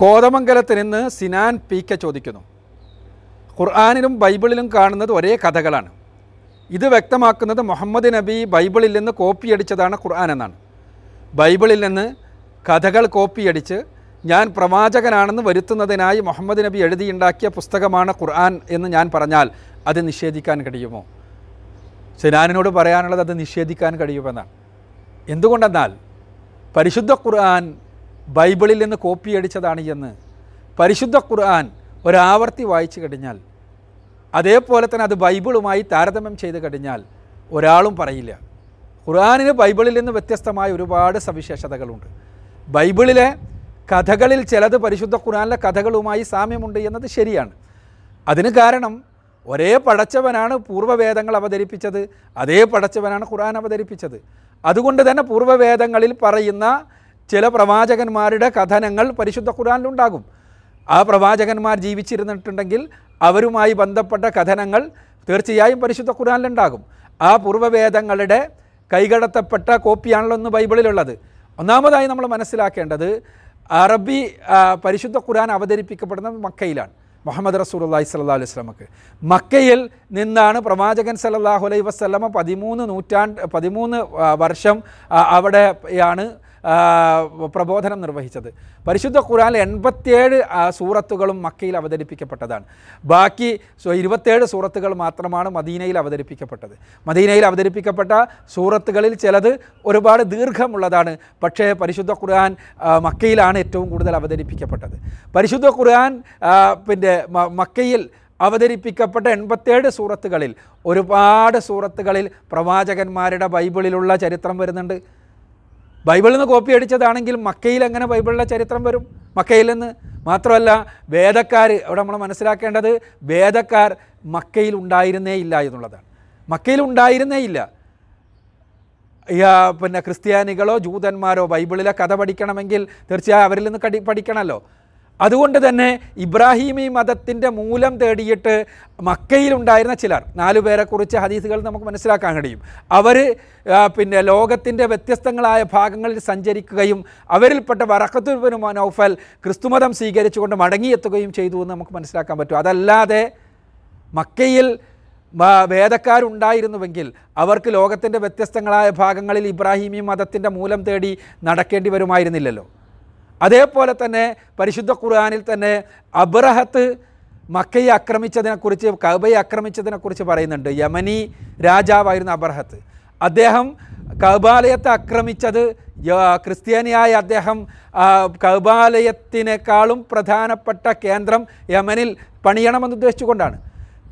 കോതമംഗലത്ത് നിന്ന് Sinan P K ചോദിക്കുന്നു. ഖുർആാനിലും ബൈബിളിലും കാണുന്നത് ഒരേ കഥകളാണ്. ഇത് വ്യക്തമാക്കുന്നത് മുഹമ്മദ് നബി ബൈബിളിൽ നിന്ന് കോപ്പി കോപ്പിയടിച്ചതാണ് ഖുർആൻ എന്നാണ്. ബൈബിളിൽ നിന്ന് കഥകൾ കോപ്പിയടിച്ച് ഞാൻ പ്രവാചകനാണെന്ന് വരുത്തുന്നതിനായി മുഹമ്മദ് നബി എഴുതിയുണ്ടാക്കിയ പുസ്തകമാണ് ഖുർആൻ എന്ന് ഞാൻ പറഞ്ഞാൽ അത് നിഷേധിക്കാൻ കഴിയുമോ? സിനാനിനോട് പറയാനുള്ളത് അത് നിഷേധിക്കാൻ കഴിയുമെന്നാണ്. എന്തുകൊണ്ടെന്നാൽ പരിശുദ്ധ ഖുർആൻ ബൈബിളിൽ നിന്ന് കോപ്പി കോപ്പിയടിച്ചതാണ് എന്ന് പരിശുദ്ധ ഖുർആൻ ഒരാവർത്തി വായിച്ചു കഴിഞ്ഞാൽ അതേപോലെ തന്നെ അത് ബൈബിളുമായി താരതമ്യം ചെയ്ത് കഴിഞ്ഞാൽ ഒരാളും പറയില്ല. ഖുർആാനിന് ബൈബിളിൽ നിന്ന് വ്യത്യസ്തമായ ഒരുപാട് സവിശേഷതകളുണ്ട്. ബൈബിളിലെ കഥകളിൽ ചിലത് പരിശുദ്ധ ഖുർആാനിലെ കഥകളുമായി സാമ്യമുണ്ട് എന്നത് ശരിയാണ്. അതിന് കാരണം ഒരേ പടച്ചവനാണ് പൂർവവേദങ്ങൾ അവതരിപ്പിച്ചത് അതേ പടച്ചവനാണ് ഖുർആൻ അവതരിപ്പിച്ചത്. അതുകൊണ്ട് തന്നെ പൂർവവേദങ്ങളിൽ പറയുന്ന ചില പ്രവാചകന്മാരുടെ കഥനങ്ങൾ പരിശുദ്ധ ഖുറാനിലുണ്ടാകും ആ പ്രവാചകന്മാർ ജീവിച്ചിരുന്നിട്ടുണ്ടെങ്കിൽ അവരുമായി ബന്ധപ്പെട്ട കഥനങ്ങൾ തീർച്ചയായും പരിശുദ്ധ ഖുറാനിലുണ്ടാകും ആ പൂർവവേദങ്ങളുടെ കൈകടത്തപ്പെട്ട കോപ്പിയാണല്ലോ ഇന്ന് ബൈബിളിലുള്ളത്. ഒന്നാമതായി നമ്മൾ മനസ്സിലാക്കേണ്ടത് അറബി പരിശുദ്ധ ഖുർആൻ അവതരിപ്പിക്കപ്പെടുന്നത് മക്കയിലാണ്. മുഹമ്മദ് റസൂലുള്ളാഹി സല്ലു അലൈഹി സ്വലമക്ക് മക്കയിൽ നിന്നാണ് പ്രവാചകൻ സല്ലല്ലാഹു അലൈഹി വസ്ലമ പതിമൂന്ന് നൂറ്റാണ്ട് പതിമൂന്ന് വർഷം അവിടെയാണ് പ്രബോധനം നിർവഹിച്ചത്. പരിശുദ്ധ ഖുറാൻ എൺപത്തിയേഴ് സൂറത്തുകളും മക്കയിൽ അവതരിപ്പിക്കപ്പെട്ടതാണ്. ബാക്കി ഇരുപത്തേഴ് സൂറത്തുകൾ മാത്രമാണ് മദീനയിൽ അവതരിപ്പിക്കപ്പെട്ടത്. മദീനയിൽ അവതരിപ്പിക്കപ്പെട്ട സൂറത്തുകളിൽ ചിലത് ഒരുപാട് ദീർഘമുള്ളതാണ്. പക്ഷേ പരിശുദ്ധ ഖുർആൻ മക്കയിലാണ് ഏറ്റവും കൂടുതൽ അവതരിപ്പിക്കപ്പെട്ടത്. പരിശുദ്ധ ഖുർആൻ പിന്നെ മക്കയിൽ അവതരിപ്പിക്കപ്പെട്ട എൺപത്തേഴ് സൂറത്തുകളിൽ ഒരുപാട് സൂറത്തുകളിൽ പ്രവാചകന്മാരുടെ ബൈബിളിലുള്ള ചരിത്രം വരുന്നുണ്ട്. ബൈബിളിൽ നിന്ന് കോപ്പി അടിച്ചതാണെങ്കിൽ മക്കയിൽ എങ്ങനെ ബൈബിളിലെ ചരിത്രം വരും? മക്കയിൽ നിന്ന്. മാത്രമല്ല വേദക്കാർ അവിടെ നമ്മൾ മനസ്സിലാക്കേണ്ടത് വേദക്കാർ മക്കയിൽ ഉണ്ടായിരുന്നേ ഇല്ല എന്നുള്ളതാണ്. മക്കയിൽ ഉണ്ടായിരുന്നേ ഇല്ല. പിന്നെ ക്രിസ്ത്യാനികളോ ജൂതന്മാരോ ബൈബിളിലെ കഥ പഠിക്കണമെങ്കിൽ തീർച്ചയായും അവരിൽ നിന്ന് കടി പഠിക്കണമല്ലോ. അതുകൊണ്ട് തന്നെ ഇബ്രാഹിമി മതത്തിന്റെ മൂലം തേടിയിട്ട് മക്കയിലുണ്ടായിരുന്ന ചിലർ നാലു പേരെക്കുറിച്ച് ഹദീസുകൾ നമുക്ക് മനസ്സിലാക്കാൻ കഴിയും. അവർ പിന്നെ ലോകത്തിന്റെ വ്യത്യസ്തങ്ങളായ ഭാഗങ്ങളിൽ സഞ്ചരിക്കുകയും അവരിൽപ്പെട്ട വറക്കത്തുബിന് മനോഫൽ ക്രിസ്തുമതം സ്വീകരിച്ചുകൊണ്ട് മടങ്ങിയെത്തുകയും ചെയ്തു എന്ന് നമുക്ക് മനസ്സിലാക്കാൻ പറ്റും. അതല്ലാതെ മക്കയിൽ വേദക്കാരുണ്ടായിരുന്നുവെങ്കിൽ അവർക്ക് ലോകത്തിന്റെ വ്യത്യസ്തങ്ങളായ ഭാഗങ്ങളിൽ ഇബ്രാഹിമി മതത്തിന്റെ മൂലം തേടി നടക്കേണ്ടി വരുമായിരുന്നില്ലല്ലോ. അതേപോലെ തന്നെ പരിശുദ്ധ ഖുർആാനിൽ തന്നെ അബ്രഹത്ത് മക്കയെ ആക്രമിച്ചതിനെക്കുറിച്ച് കബയെ ആക്രമിച്ചതിനെക്കുറിച്ച് പറയുന്നുണ്ട്. യമനി രാജാവായിരുന്ന അബ്രഹത്ത്. അദ്ദേഹം കബാലയത്തെ ആക്രമിച്ചത് ക്രിസ്ത്യാനിയായ അദ്ദേഹം കബാലയത്തിനേക്കാളും പ്രധാനപ്പെട്ട കേന്ദ്രം യമനിൽ പണിയണമെന്ന് ഉദ്ദേശിച്ചുകൊണ്ടാണ്.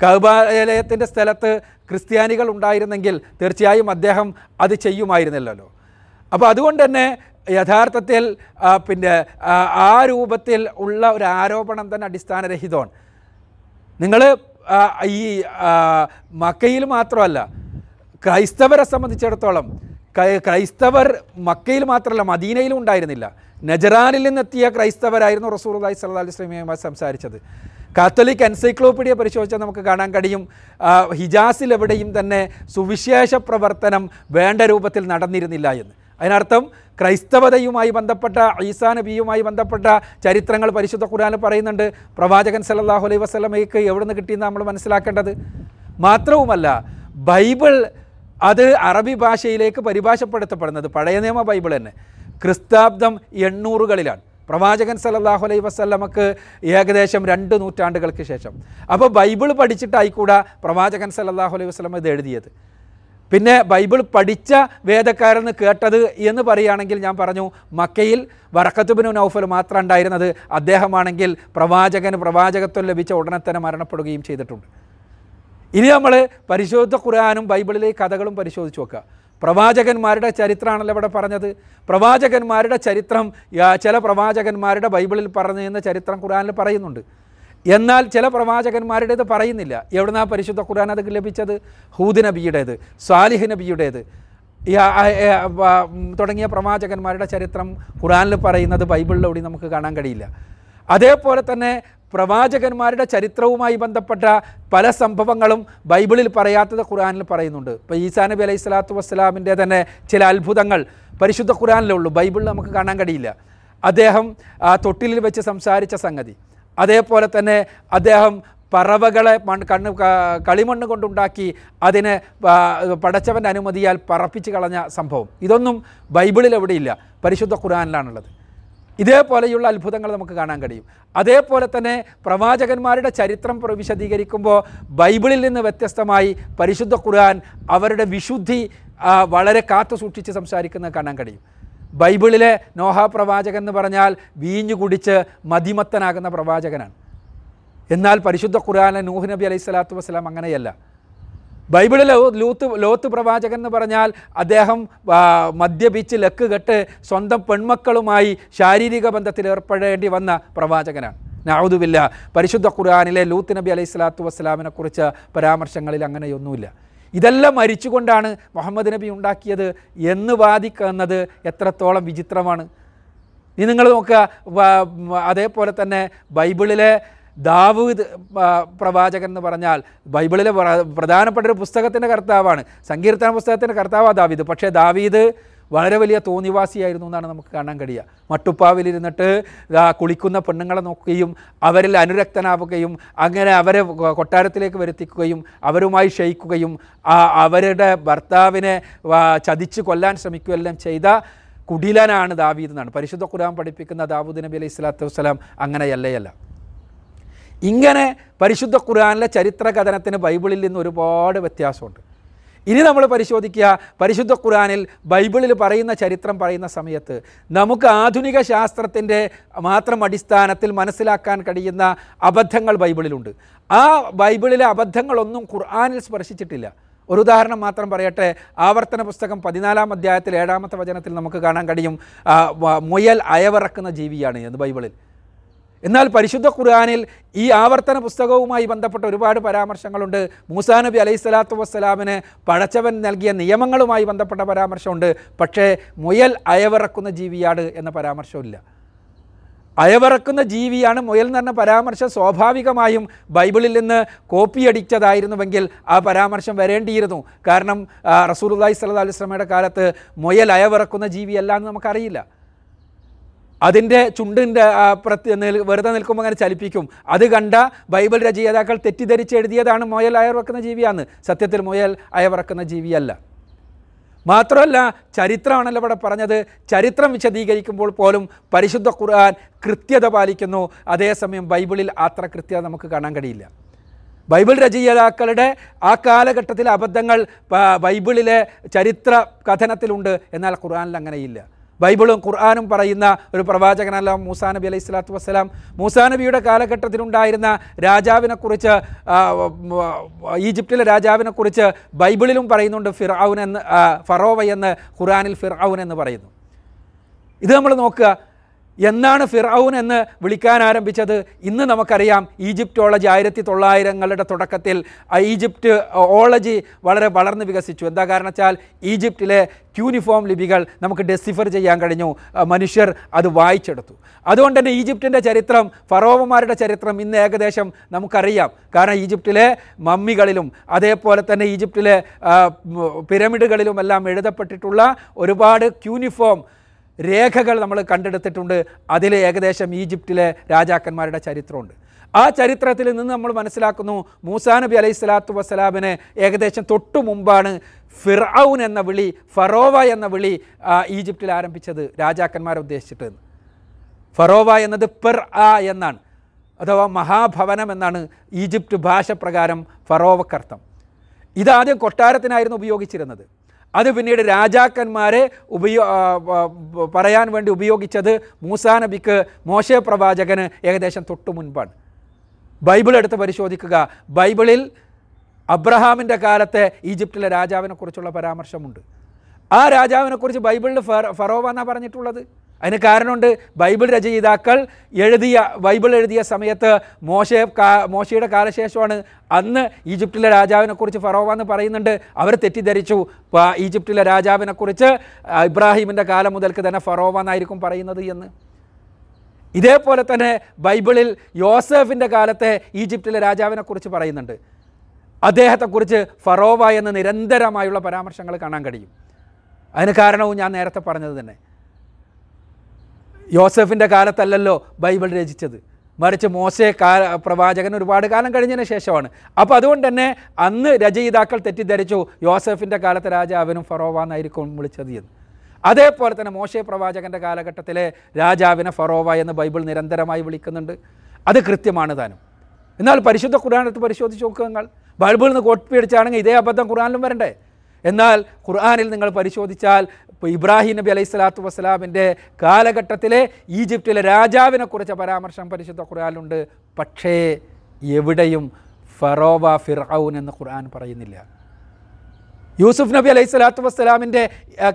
കബാലയത്തിന്റെ സ്ഥലത്ത് ക്രിസ്ത്യാനികൾ ഉണ്ടായിരുന്നെങ്കിൽ തീർച്ചയായും അദ്ദേഹം അത് ചെയ്യുമായിരുന്നില്ലല്ലോ. അപ്പോൾ അതുകൊണ്ട് തന്നെ യഥാർത്ഥത്തിൽ പിന്നെ ആ, രൂപത്തിൽ ഉള്ള ഒരു ആരോപണം തന്നെ അടിസ്ഥാനരഹിതമാണ്. നിങ്ങൾ ഈ മക്കയിൽ മാത്രമല്ല ക്രൈസ്തവരെ സംബന്ധിച്ചിടത്തോളം ക്രൈ- ക്രൈസ്തവർ മക്കയിൽ മാത്രമല്ല മദീനയിലും ഉണ്ടായിരുന്നില്ല. നജറാനിൽ നിന്നെത്തിയ ക്രൈസ്തവരായിരുന്നു റസൂർ അലൈഹി സല്ലാ അലൈഹി സ്വലമയുമായി സംസാരിച്ചത്. കാത്തോലിക് എൻസൈക്ലോപ്പീഡിയ പരിശോധിച്ചാൽ നമുക്ക് കാണാൻ കഴിയും ഹിജാസിൽ എവിടെയും തന്നെ സുവിശേഷ പ്രവർത്തനം വേണ്ട രൂപത്തിൽ നടന്നിരുന്നില്ല എന്ന്. അതിനർത്ഥം ക്രൈസ്തവതയുമായി ബന്ധപ്പെട്ട ഈസാ നബിയുമായി ബന്ധപ്പെട്ട ചരിത്രങ്ങൾ പരിശുദ്ധ ഖുർആനിൽ പറയുന്നുണ്ട്. പ്രവാചകൻ സല്ലല്ലാഹു അലൈഹി വസ്ലമയ്ക്ക് എവിടെ നിന്ന് കിട്ടിയെന്ന് നമ്മൾ മനസ്സിലാക്കേണ്ടത്? മാത്രവുമല്ല ബൈബിൾ അത് അറബി ഭാഷയിലേക്ക് പരിഭാഷപ്പെടുത്തപ്പെടുന്നത് പഴയ നിയമ ബൈബിൾ തന്നെ. ക്രിസ്താബ്ദം എണ്ണൂറുകളിലാണ്. പ്രവാചകൻ സല്ലല്ലാഹു അലൈഹി വസ്ലമക്ക് ഏകദേശം രണ്ട് നൂറ്റാണ്ടുകൾക്ക് ശേഷം. അപ്പോൾ ബൈബിൾ പഠിച്ചിട്ടായിക്കൂടാ പ്രവാചകൻ സല്ലല്ലാഹു അലൈഹി വസല്ലമ ഇത് എഴുതിയത്. പിന്നെ ബൈബിൾ പഠിച്ച വേദക്കാരെന്ന് കേട്ടത് എന്ന് പറയുകയാണെങ്കിൽ ഞാൻ പറഞ്ഞു മക്കയിൽ വറക്കത്തുബിനു നൗഫൽ മാത്രം ഉണ്ടായിരുന്നത് അദ്ദേഹമാണെങ്കിൽ പ്രവാചകന് പ്രവാചകത്വം ലഭിച്ച ഉടനെ തന്നെ മരണപ്പെടുകയും ചെയ്തിട്ടുണ്ട്. ഇനി നമ്മൾ പരിശുദ്ധ ഖുർആാനും ബൈബിളിലെ കഥകളും പരിശോധിച്ച് നോക്കുക. പ്രവാചകന്മാരുടെ ചരിത്രമാണല്ലോ ഇവിടെ പറഞ്ഞത്. പ്രവാചകന്മാരുടെ ചരിത്രം ചില പ്രവാചകന്മാരുടെ ബൈബിളിൽ പറഞ്ഞു ചരിത്രം ഖുർആാനിൽ പറയുന്നുണ്ട്. എന്നാൽ ചില പ്രവാചകന്മാരുടേത് പറയുന്നില്ല. എവിടുന്നാ പരിശുദ്ധ ഖുർആൻ അത് ലഭിച്ചത്? ഹൂദ് നബിയുടേത് സാലിഹ് നബിയുടേത്. തുടങ്ങിയ പ്രവാചകന്മാരുടെ ചരിത്രം ഖുറാനിൽ പറയുന്നത് ബൈബിളിലൂടെ നമുക്ക് കാണാൻ കഴിയില്ല. അതേപോലെ തന്നെ പ്രവാചകന്മാരുടെ ചരിത്രവുമായി ബന്ധപ്പെട്ട പല സംഭവങ്ങളും ബൈബിളിൽ പറയാത്തത് ഖുറാനിൽ പറയുന്നുണ്ട്. ഇപ്പോൾ ഈസാ നബി അലൈഹി സ്വലാത്തു വസ്സലാമിന്റെ തന്നെ ചില അത്ഭുതങ്ങൾ പരിശുദ്ധ ഖുറാനിലുള്ളൂ ബൈബിളിൽ നമുക്ക് കാണാൻ കഴിയില്ല. അദ്ദേഹം തൊട്ടിലിൽ വെച്ച് സംസാരിച്ച സംഗതി. അതേപോലെ തന്നെ അദ്ദേഹം പറവകളെ മൺ കണ്ണ് കളിമണ്ണ് കൊണ്ടുണ്ടാക്കി അതിനെ പടച്ചവന്റെ അനുമതിയാൽ പറപ്പിച്ച് കളഞ്ഞ സംഭവം. ഇതൊന്നും ബൈബിളിൽ എവിടെയില്ല. പരിശുദ്ധ ഖുർആാനിലാണുള്ളത്. ഇതേപോലെയുള്ള അത്ഭുതങ്ങൾ നമുക്ക് കാണാൻ കഴിയും. അതേപോലെ തന്നെ പ്രവാചകന്മാരുടെ ചരിത്രം വിശദീകരിക്കുമ്പോൾ ബൈബിളിൽ നിന്ന് വ്യത്യസ്തമായി പരിശുദ്ധ ഖുർആൻ അവരുടെ വിശുദ്ധി വളരെ കാത്തു സൂക്ഷിച്ച് സംസാരിക്കുന്നത് കാണാൻ കഴിയും. ബൈബിളിലെ നോഹ പ്രവാചകൻ എന്ന് പറഞ്ഞാൽ വീഞ്ഞു കുടിച്ച് മതിമത്തനാകുന്ന പ്രവാചകനാണ്. എന്നാൽ പരിശുദ്ധ ഖുർആനിലെ നൂഹ് നബി അലൈഹി സ്വലാത്തു വസ്സലാം അങ്ങനെയല്ല. ബൈബിളിൽ ലൂത്ത് ലോത്ത് പ്രവാചകൻ എന്ന് പറഞ്ഞാൽ അദ്ദേഹം മദ്യപിച്ച് ലക്ക് കെട്ട് സ്വന്തം പെൺമക്കളുമായി ശാരീരിക ബന്ധത്തിൽ ഏർപ്പെടേണ്ടി വന്ന പ്രവാചകനാണ്. നാവുതുമില്ല പരിശുദ്ധ ഖുർആാനിലെ ലൂത്ത് നബി അലൈഹി സ്വലാത്തു വസ്സലാമിനെക്കുറിച്ച് പരാമർശങ്ങളിൽ അങ്ങനെയൊന്നുമില്ല. ഇതെല്ലാം മരിച്ചുകൊണ്ടാണ് മുഹമ്മദ് നബി ഉണ്ടാക്കിയത് എന്ന് വാദിക്കുന്നത് എത്രത്തോളം വിചിത്രമാണ്. ഇനി നിങ്ങൾ നോക്കുക അതേപോലെ തന്നെ ബൈബിളിലെ ദാവൂദ് പ്രവാചകൻ എന്ന് പറഞ്ഞാൽ ബൈബിളിലെ പ്രധാനപ്പെട്ട ഒരു പുസ്തകത്തിന്റെ കർത്താവാണ്. സങ്കീർത്തന പുസ്തകത്തിന്റെ കർത്താവാണ് ദാവീദ്. പക്ഷേ ദാവീദ് വളരെ വലിയ തോന്നിവാസിയായിരുന്നു എന്നാണ് നമുക്ക് കാണാൻ കഴിയുക. മട്ടുപ്പാവിലിരുന്നിട്ട് കുളിക്കുന്ന പെണ്ണുങ്ങളെ നോക്കുകയും അവരിൽ അനുരക്തനാവുകയും അങ്ങനെ അവരെ കൊട്ടാരത്തിലേക്ക് വരുത്തിക്കുകയും അവരുമായി ക്ഷയിക്കുകയും അവരുടെ ഭർത്താവിനെ ചതിച്ച് കൊല്ലാൻ ശ്രമിക്കുകയെല്ലാം ചെയ്ത കുടിലനാണ് ദാവീദ് എന്നാണ്. പരിശുദ്ധ ഖുർആൻ പഠിപ്പിക്കുന്ന ദാവൂദ് നബി അലൈഹി സ്വലാത്തു വസ്സലാം അങ്ങനെയല്ലേയല്ല. ഇങ്ങനെ പരിശുദ്ധ ഖുർആനിലെ ചരിത്ര കഥനത്തിന് ബൈബിളിൽ നിന്ന് ഒരുപാട് വ്യത്യാസമുണ്ട്. ഇനി നമ്മൾ പരിശോധിക്കുക. പരിശുദ്ധ ഖുറാനിൽ ബൈബിളിൽ പറയുന്ന ചരിത്രം പറയുന്ന സമയത്ത് നമുക്ക് ആധുനിക ശാസ്ത്രത്തിന്റെ മാത്രം അടിസ്ഥാനത്തിൽ മനസ്സിലാക്കാൻ കഴിയുന്ന അബദ്ധങ്ങൾ ബൈബിളിലുണ്ട്. ആ ബൈബിളിലെ അബദ്ധങ്ങളൊന്നും ഖുർആാനിൽ സ്പർശിച്ചിട്ടില്ല. ഒരു ഉദാഹരണം മാത്രം പറയട്ടെ. ആവർത്തന പുസ്തകം പതിനാലാം അധ്യായത്തിൽ ഏഴാമത്തെ വചനത്തിൽ നമുക്ക് കാണാൻ കഴിയും. മുയൽ അയവിറക്കുന്ന ജീവിയാണ് എന്ന് ബൈബിളിൽ. എന്നാൽ പരിശുദ്ധ ഖുർആാനിൽ ഈ ആവർത്തന പുസ്തകവുമായി ബന്ധപ്പെട്ട ഒരുപാട് പരാമർശങ്ങളുണ്ട്. മൂസാ നബി അലൈഹി സ്വലാത്തു വസ്സലാമിന് പടച്ചവൻ നൽകിയ നിയമങ്ങളുമായി ബന്ധപ്പെട്ട പരാമർശമുണ്ട്. പക്ഷേ മുയൽ അയവിറക്കുന്ന ജീവിയാണ് എന്ന പരാമർശമില്ല അയവിറക്കുന്ന ജീവിയാണ് മുയൽ എന്ന് പറഞ്ഞ പരാമർശം സ്വാഭാവികമായും ബൈബിളിൽ നിന്ന് കോപ്പി അടിച്ചതായിരുന്നുവെങ്കിൽ ആ പരാമർശം വരേണ്ടിയിരുന്നു. കാരണം റസൂൽ അള്ളഹി അലൈഹി അലുസ്ലമയുടെ കാലത്ത് മുയൽ അയവിറക്കുന്ന ജീവിയല്ല എന്ന് നമുക്കറിയില്ല. അതിന്റെ ചുണ്ടിന്റെ പ്രത്യ വെറുതെ നിൽക്കുമ്പോൾ അങ്ങനെ ചലിപ്പിക്കും. അത് കണ്ട ബൈബിൾ രചയിതാക്കൾ തെറ്റിദ്ധരിച്ച് എഴുതിയതാണ് മുയൽ അയവിറക്കുന്ന ജീവിയാന്ന്. സത്യത്തിൽ മുയൽ അയവിറക്കുന്ന ജീവിയല്ല. മാത്രമല്ല ചരിത്രമാണല്ലോ ഇവിടെ പറഞ്ഞത്. ചരിത്രം വിശദീകരിക്കുമ്പോൾ പോലും പരിശുദ്ധ ഖുർആൻ കൃത്യത പാലിക്കുന്നു. അതേസമയം ബൈബിളിൽ അത്ര കൃത്യത നമുക്ക് കാണാൻ കഴിയില്ല. ബൈബിൾ രചയിതാക്കളുടെ ആ കാലഘട്ടത്തിലെ അബദ്ധങ്ങൾ ബൈബിളിലെ ചരിത്ര കഥനത്തിലുണ്ട്. എന്നാൽ ഖുർആനിൽ അങ്ങനെയില്ല ബൈബിളും ഖുർആാനും പറയുന്ന ഒരു പ്രവാചകനല്ല മൂസാ നബി അലൈഹി സ്വലാത്തു വസ്സലാം. മൂസാ നബിയുടെ കാലഘട്ടത്തിലുണ്ടായിരുന്ന രാജാവിനെക്കുറിച്ച് ഈജിപ്തിലെ രാജാവിനെക്കുറിച്ച് ബൈബിളിലും പറയുന്നുണ്ട് ഫിർഔൻ എന്ന് ഫറോവ എന്ന് ഖുർആനിൽ ഫിർഔൻ എന്ന് പറയുന്നു. ഇത് നമ്മൾ നോക്കുക എന്നാണ് ഫിറൌൻ എന്ന് വിളിക്കാൻ ആരംഭിച്ചത്? ഇന്ന് നമുക്കറിയാം ഈജിപ്റ്റോളജി ആയിരത്തി തൊള്ളായിരങ്ങളുടെ തുടക്കത്തിൽ ഈജിപ്റ്റ് ഓളജി വളരെ വളർന്ന് വികസിച്ചു. എന്താ കാരണവച്ചാൽ ഈജിപ്റ്റിലെ ക്യൂനിഫോം ലിപികൾ നമുക്ക് ഡെസിഫർ ചെയ്യാൻ കഴിഞ്ഞു. മനുഷ്യർ അത് വായിച്ചെടുത്തു. അതുകൊണ്ട് തന്നെ ഈജിപ്റ്റിന്റെ ചരിത്രം ഫറോവമാരുടെ ചരിത്രം ഇന്ന് ഏകദേശം നമുക്കറിയാം. കാരണം ഈജിപ്റ്റിലെ മമ്മികളിലും അതേപോലെ തന്നെ ഈജിപ്റ്റിലെ പിരമിഡുകളിലുമെല്ലാം എഴുതപ്പെട്ടിട്ടുള്ള ഒരുപാട് ക്യൂനിഫോം രേഖകൾ നമ്മൾ കണ്ടെടുത്തിട്ടുണ്ട്. അതിൽ ഏകദേശം ഈജിപ്തിലെ രാജാക്കന്മാരുടെ ചരിത്രമുണ്ട്. ആ ചരിത്രത്തിൽ നിന്ന് നമ്മൾ മനസ്സിലാക്കുന്നു മൂസാ നബി അലൈഹി സ്വലാത്തു വസ്സലാമിന് ഏകദേശം തൊട്ടു മുമ്പാണ് ഫിറൌൻ എന്ന വിളി ഫറോവ എന്ന വിളി ഈജിപ്തിൽ ആരംഭിച്ചത് രാജാക്കന്മാരെ ഉദ്ദേശിച്ചിട്ട്. ഫറോവ എന്നത് പെർ ആ എന്നാണ്. അഥവാ മഹാഭവനം എന്നാണ് ഈജിപ്ത് ഭാഷ പ്രകാരം ഫറോവക്കർത്ഥം. ഇതാദ്യം കൊട്ടാരത്തിനായിരുന്നു ഉപയോഗിച്ചിരുന്നത്. അത് പിന്നീട് രാജാക്കന്മാരെ ഉപയോ പറയാൻ വേണ്ടി ഉപയോഗിച്ചത് മൂസാ നബിക്ക് മോശ പ്രവാചകന് ഏകദേശം തൊട്ടു മുൻപാണ്. ബൈബിൾ എടുത്ത് പരിശോധിക്കുക. ബൈബിളിൽ അബ്രഹാമിന്റെ കാലത്തെ ഈജിപ്തിലെ രാജാവിനെക്കുറിച്ചുള്ള പരാമർശമുണ്ട്. ആ രാജാവിനെക്കുറിച്ച് ബൈബിളിൽ ഫറ ഫറോവ എന്നാണ് പറഞ്ഞിട്ടുള്ളത്? അതിന് കാരണമുണ്ട്. ബൈബിൾ രചയിതാക്കൾ എഴുതിയ ബൈബിൾ എഴുതിയ സമയത്ത് മോശ മോശയുടെ കാലശേഷമാണ് അന്ന് ഈജിപ്തിലെ രാജാവിനെക്കുറിച്ച് ഫറോവ എന്ന് പറയുന്നുണ്ട്. അവർ തെറ്റിദ്ധരിച്ചു. ഈജിപ്തിലെ രാജാവിനെക്കുറിച്ച് ഇബ്രാഹിമിന്റെ കാലം മുതൽക്ക് തന്നെ ഫറോവ എന്നായിരിക്കും പറയുന്നത് എന്ന്. ഇതേപോലെ തന്നെ ബൈബിളിൽ യോസഫിന്റെ കാലത്തെ ഈജിപ്തിലെ രാജാവിനെക്കുറിച്ച് പറയുന്നുണ്ട്. അദ്ദേഹത്തെക്കുറിച്ച് ഫറോവ എന്ന നിരന്തരമായുള്ള പരാമർശങ്ങൾ കാണാൻ കഴിയും. അതിന് കാരണവും ഞാൻ നേരത്തെ പറഞ്ഞത് തന്നെ. യോസഫിന്റെ കാലത്തല്ലല്ലോ ബൈബിൾ രചിച്ചത്. മറിച്ച് മോശ കാല പ്രവാചകൻ ഒരുപാട് കാലം കഴിഞ്ഞതിന് ശേഷമാണ്. അപ്പോൾ അതുകൊണ്ട് തന്നെ അന്ന് രചയിതാക്കൾ തെറ്റിദ്ധരിച്ചു. യോസഫിന്റെ കാലത്തെ രാജാവിനും ഫറോവാന്നായിരിക്കും വിളിച്ചത് എന്ന്. അതേപോലെ തന്നെ മോശെ പ്രവാചകന്റെ കാലഘട്ടത്തിലെ രാജാവിനെ ഫറോവ എന്ന് ബൈബിൾ നിരന്തരമായി വിളിക്കുന്നുണ്ട്. അത് കൃത്യമാണ് താനും. എന്നാൽ പരിശുദ്ധ ഖുർആാനത്ത് പരിശോധിച്ച് നോക്കുക നിങ്ങൾ. ബൈബിളിൽ നിന്ന് കോട്ടിപ്പിടിച്ചാണെങ്കിൽ ഇതേ അബദ്ധം ഖുർആാനിലും വരണ്ടേ? എന്നാൽ ഖുർആാനിൽ നിങ്ങൾ പരിശോധിച്ചാൽ ഇപ്പോൾ ഇബ്രാഹിം നബി അലൈഹി സ്വലാത്തു വസ്സലാമിന്റെ കാലഘട്ടത്തിലെ ഈജിപ്തിലെ രാജാവിനെക്കുറിച്ച് പരാമർശം പരിശുദ്ധ ഖുർആാനുണ്ട് പക്ഷേ എവിടെയും ഫറോവ ഫിർഔൻ എന്ന് ഖുർആൻ പറയുന്നില്ല. യൂസുഫ് നബി അലൈഹി സ്വലാത്തു വസ്സലാമിന്റെ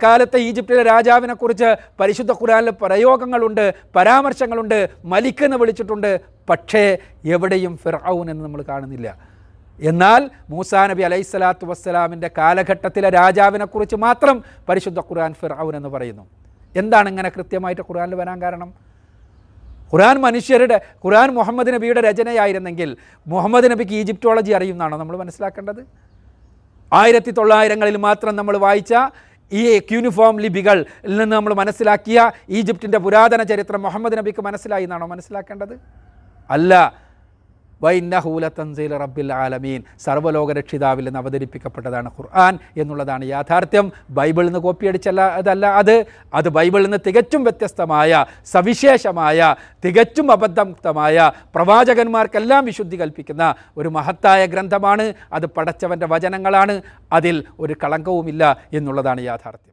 കാലത്തെ ഈജിപ്തിലെ രാജാവിനെക്കുറിച്ച് പരിശുദ്ധ ഖുറാനിൽ പ്രയോഗങ്ങളുണ്ട് പരാമർശങ്ങളുണ്ട് മലിക്ക് എന്ന് വിളിച്ചിട്ടുണ്ട്. പക്ഷേ എവിടെയും ഫിർഔൻ എന്ന് നമ്മൾ കാണുന്നില്ല. എന്നാൽ മൂസാ നബി അലൈഹി സ്വലാത്തു വസ്സലാമിന്റെ കാലഘട്ടത്തിലെ രാജാവിനെക്കുറിച്ച് മാത്രം പരിശുദ്ധ ഖുർആൻ ഫിർഔൻ എന്ന് പറയുന്നു. എന്താണ് ഇങ്ങനെ കൃത്യമായിട്ട് ഖുർആനിൽ വരാൻ കാരണം? ഖുർആൻ മനുഷ്യരുടെ ഖുർആൻ മുഹമ്മദ് നബിയുടെ രചനയായിരുന്നെങ്കിൽ മുഹമ്മദ് നബിക്ക് ഈജിപ്റ്റോളജി അറിയുമെന്നാണോ നമ്മൾ മനസ്സിലാക്കേണ്ടത്? ആയിരത്തി തൊള്ളായിരങ്ങളിൽ മാത്രം നമ്മൾ വായിച്ച ഈ ക്യൂനിഫോം ലിപികളിൽ നിന്ന് നമ്മൾ മനസ്സിലാക്കിയ ഈജിപ്തിന്റെ പുരാതന ചരിത്രം മുഹമ്മദ് നബിക്ക് മനസ്സിലായി എന്നാണോ മനസ്സിലാക്കേണ്ടത്? അല്ല. വൈന്നഹൂല തൻസീൽ റബ്ബിൽ ആലമീൻ. സർവലോക രക്ഷിതാവിൽ നിന്ന് അവതരിപ്പിക്കപ്പെട്ടതാണ് ഖുർആൻ എന്നുള്ളതാണ് യാഥാർത്ഥ്യം. ബൈബിളിൽ നിന്ന് കോപ്പിയടിച്ചല്ല അതല്ല അത്. അത് ബൈബിളിൽ നിന്ന് തികച്ചും വ്യത്യസ്തമായ സവിശേഷമായ തികച്ചും അബദ്ധമുക്തമായ പ്രവാചകന്മാർക്കെല്ലാം വിശുദ്ധി കൽപ്പിക്കുന്ന ഒരു മഹത്തായ ഗ്രന്ഥമാണ്. അത് പടച്ചവന്റെ വചനങ്ങളാണ്. അതിൽ ഒരു കളങ്കവുമില്ല എന്നുള്ളതാണ് യാഥാർത്ഥ്യം.